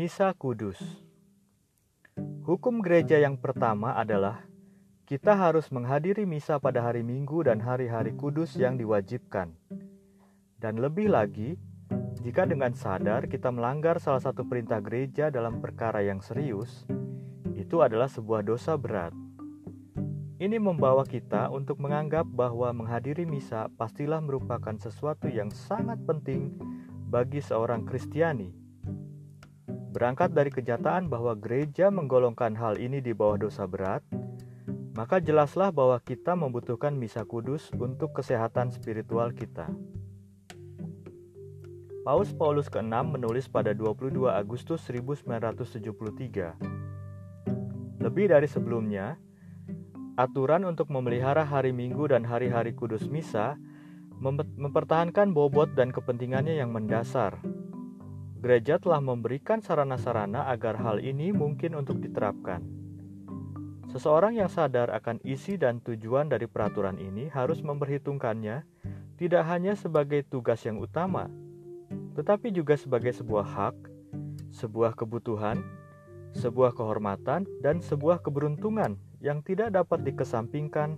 Misa Kudus Hukum gereja yang pertama adalah kita harus menghadiri misa pada hari Minggu dan hari-hari kudus yang diwajibkan. Dan lebih lagi, jika dengan sadar kita melanggar salah satu perintah gereja dalam perkara yang serius, itu adalah sebuah dosa berat. Ini membawa kita untuk menganggap bahwa menghadiri misa pastilah merupakan sesuatu yang sangat penting bagi seorang Kristiani. Berangkat dari kenyataan bahwa gereja menggolongkan hal ini di bawah dosa berat, maka jelaslah bahwa kita membutuhkan misa kudus untuk kesehatan spiritual kita. Paus Paulus ke-6 menulis pada 22 Agustus 1973. Lebih dari sebelumnya, aturan untuk memelihara hari Minggu dan hari-hari kudus misa mempertahankan bobot dan kepentingannya yang mendasar. Gereja telah memberikan sarana-sarana agar hal ini mungkin untuk diterapkan. Seseorang yang sadar akan isi dan tujuan dari peraturan ini harus memperhitungkannya tidak hanya sebagai tugas yang utama, tetapi juga sebagai sebuah hak, sebuah kebutuhan, sebuah kehormatan, dan sebuah keberuntungan yang tidak dapat dikesampingkan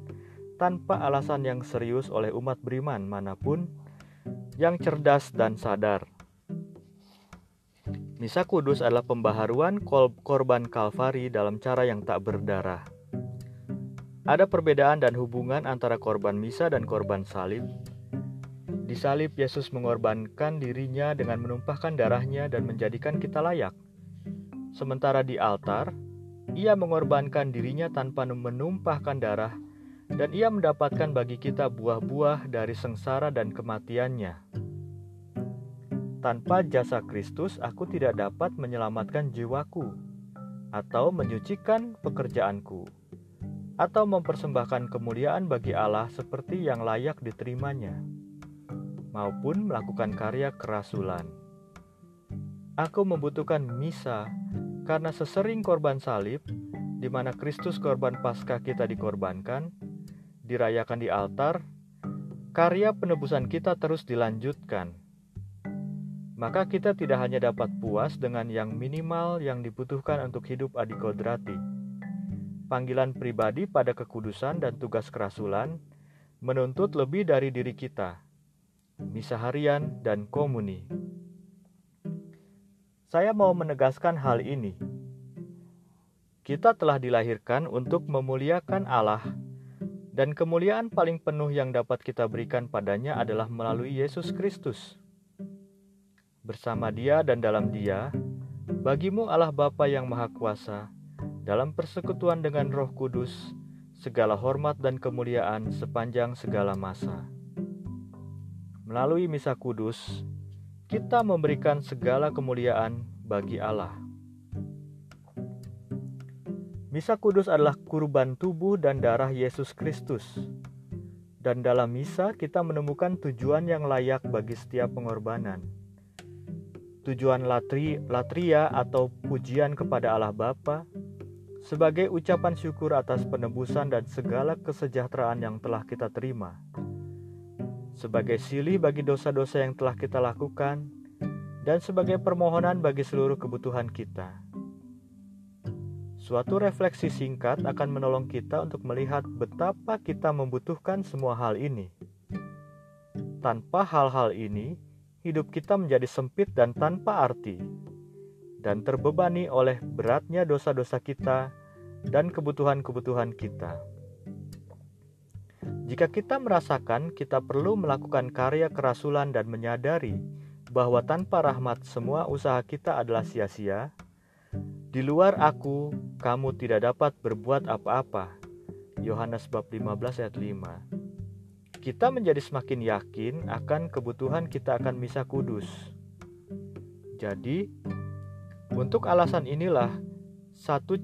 tanpa alasan yang serius oleh umat beriman mana pun yang cerdas dan sadar. Misa Kudus adalah pembaharuan korban Kalvari dalam cara yang tak berdarah. Ada perbedaan dan hubungan antara korban misa dan korban salib. Di salib, Yesus mengorbankan dirinya dengan menumpahkan darahnya dan menjadikan kita layak. Sementara di altar, ia mengorbankan dirinya tanpa menumpahkan darah, dan ia mendapatkan bagi kita buah-buah dari sengsara dan kematiannya. Tanpa jasa Kristus, aku tidak dapat menyelamatkan jiwaku, atau menyucikan pekerjaanku, atau mempersembahkan kemuliaan bagi Allah seperti yang layak diterimanya, maupun melakukan karya kerasulan. Aku membutuhkan misa karena sesering korban salib, di mana Kristus korban Paskah kita dikorbankan, dirayakan di altar, karya penebusan kita terus dilanjutkan. Maka kita tidak hanya dapat puas dengan yang minimal yang dibutuhkan untuk hidup adikodrati. Panggilan pribadi pada kekudusan dan tugas kerasulan menuntut lebih dari diri kita, misa harian dan komuni. Saya mau menegaskan hal ini. Kita telah dilahirkan untuk memuliakan Allah, dan kemuliaan paling penuh yang dapat kita berikan padanya adalah melalui Yesus Kristus. Bersama Dia dan dalam Dia, bagimu Allah Bapa yang Maha Kuasa, dalam persekutuan dengan Roh Kudus, segala hormat dan kemuliaan sepanjang segala masa. Melalui Misa Kudus, kita memberikan segala kemuliaan bagi Allah. Misa Kudus adalah kurban tubuh dan darah Yesus Kristus. Dan dalam misa kita menemukan tujuan yang layak bagi setiap pengorbanan. Tujuan latri, latria atau pujian kepada Allah Bapa sebagai ucapan syukur atas penebusan dan segala kesejahteraan yang telah kita terima sebagai silih bagi dosa-dosa yang telah kita lakukan, dan sebagai permohonan bagi seluruh kebutuhan kita. Suatu refleksi singkat akan menolong kita untuk melihat betapa kita membutuhkan semua hal ini. Tanpa hal-hal ini, hidup kita menjadi sempit dan tanpa arti, dan terbebani oleh beratnya dosa-dosa kita dan kebutuhan-kebutuhan kita. Jika kita merasakan kita perlu melakukan karya kerasulan dan menyadari bahwa tanpa rahmat semua usaha kita adalah sia-sia, di luar aku kamu tidak dapat berbuat apa-apa. Yohanes bab 15 ayat 5. Kita menjadi semakin yakin akan kebutuhan kita akan misa kudus. Jadi, untuk alasan inilah satu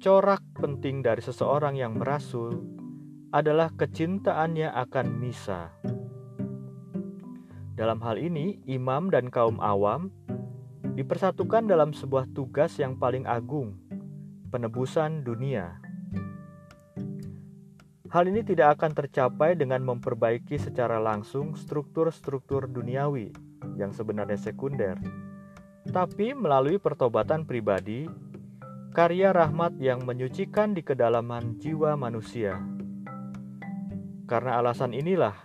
corak penting dari seseorang yang merasul adalah kecintaannya akan misa. Dalam hal ini, imam dan kaum awam dipersatukan dalam sebuah tugas yang paling agung, penebusan dunia. Hal ini tidak akan tercapai dengan memperbaiki secara langsung struktur-struktur duniawi yang sebenarnya sekunder, tapi melalui pertobatan pribadi, karya rahmat yang menyucikan di kedalaman jiwa manusia. Karena alasan inilah,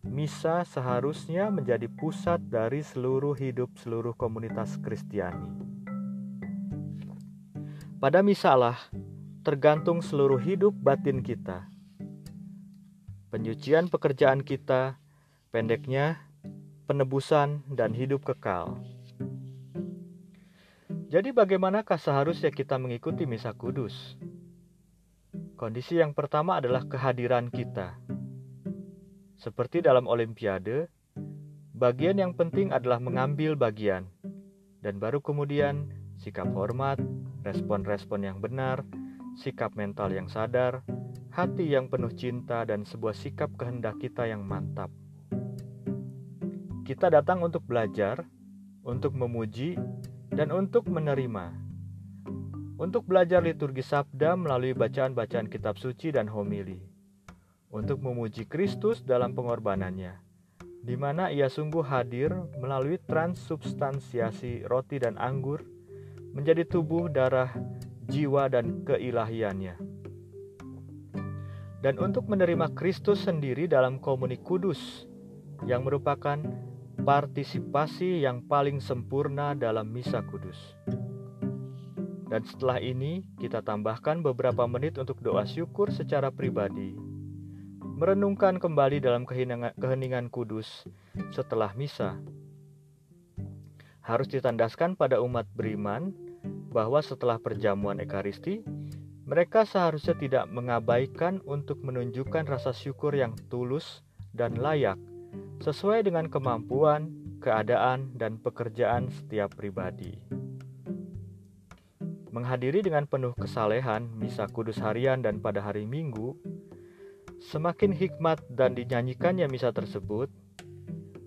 misa seharusnya menjadi pusat dari seluruh hidup seluruh komunitas Kristiani. Pada misalah tergantung seluruh hidup batin kita. Penyucian pekerjaan kita, pendeknya penebusan dan hidup kekal. Jadi bagaimanakah seharusnya kita mengikuti misa kudus? Kondisi yang pertama adalah kehadiran kita. Seperti dalam olimpiade, bagian yang penting adalah mengambil bagian, dan baru kemudian sikap hormat, respon-respon yang benar, sikap mental yang sadar, hati yang penuh cinta, dan sebuah sikap kehendak kita yang mantap. Kita datang untuk belajar, untuk memuji, dan untuk menerima. Untuk belajar liturgi sabda melalui bacaan-bacaan kitab suci dan homili. Untuk memuji Kristus dalam pengorbanannya, di mana ia sungguh hadir melalui transubstansiasi roti dan anggur menjadi tubuh, darah, jiwa, dan keilahiannya. Dan untuk menerima Kristus sendiri dalam komuni kudus yang merupakan partisipasi yang paling sempurna dalam misa kudus. Dan setelah ini, kita tambahkan beberapa menit untuk doa syukur secara pribadi, merenungkan kembali dalam keheningan kudus setelah misa. Harus ditandaskan pada umat beriman bahwa setelah perjamuan Ekaristi, mereka seharusnya tidak mengabaikan untuk menunjukkan rasa syukur yang tulus dan layak sesuai dengan kemampuan, keadaan, dan pekerjaan setiap pribadi. Menghadiri dengan penuh kesalehan misa kudus harian dan pada hari Minggu, semakin hikmat dan dinyanyikannya misa tersebut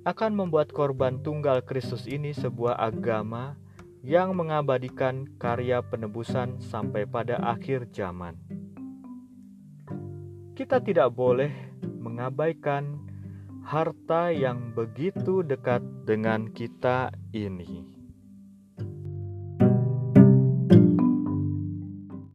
akan membuat korban tunggal Kristus ini sebuah agama yang mengabadikan karya penebusan sampai pada akhir zaman. Kita tidak boleh mengabaikan harta yang begitu dekat dengan kita ini.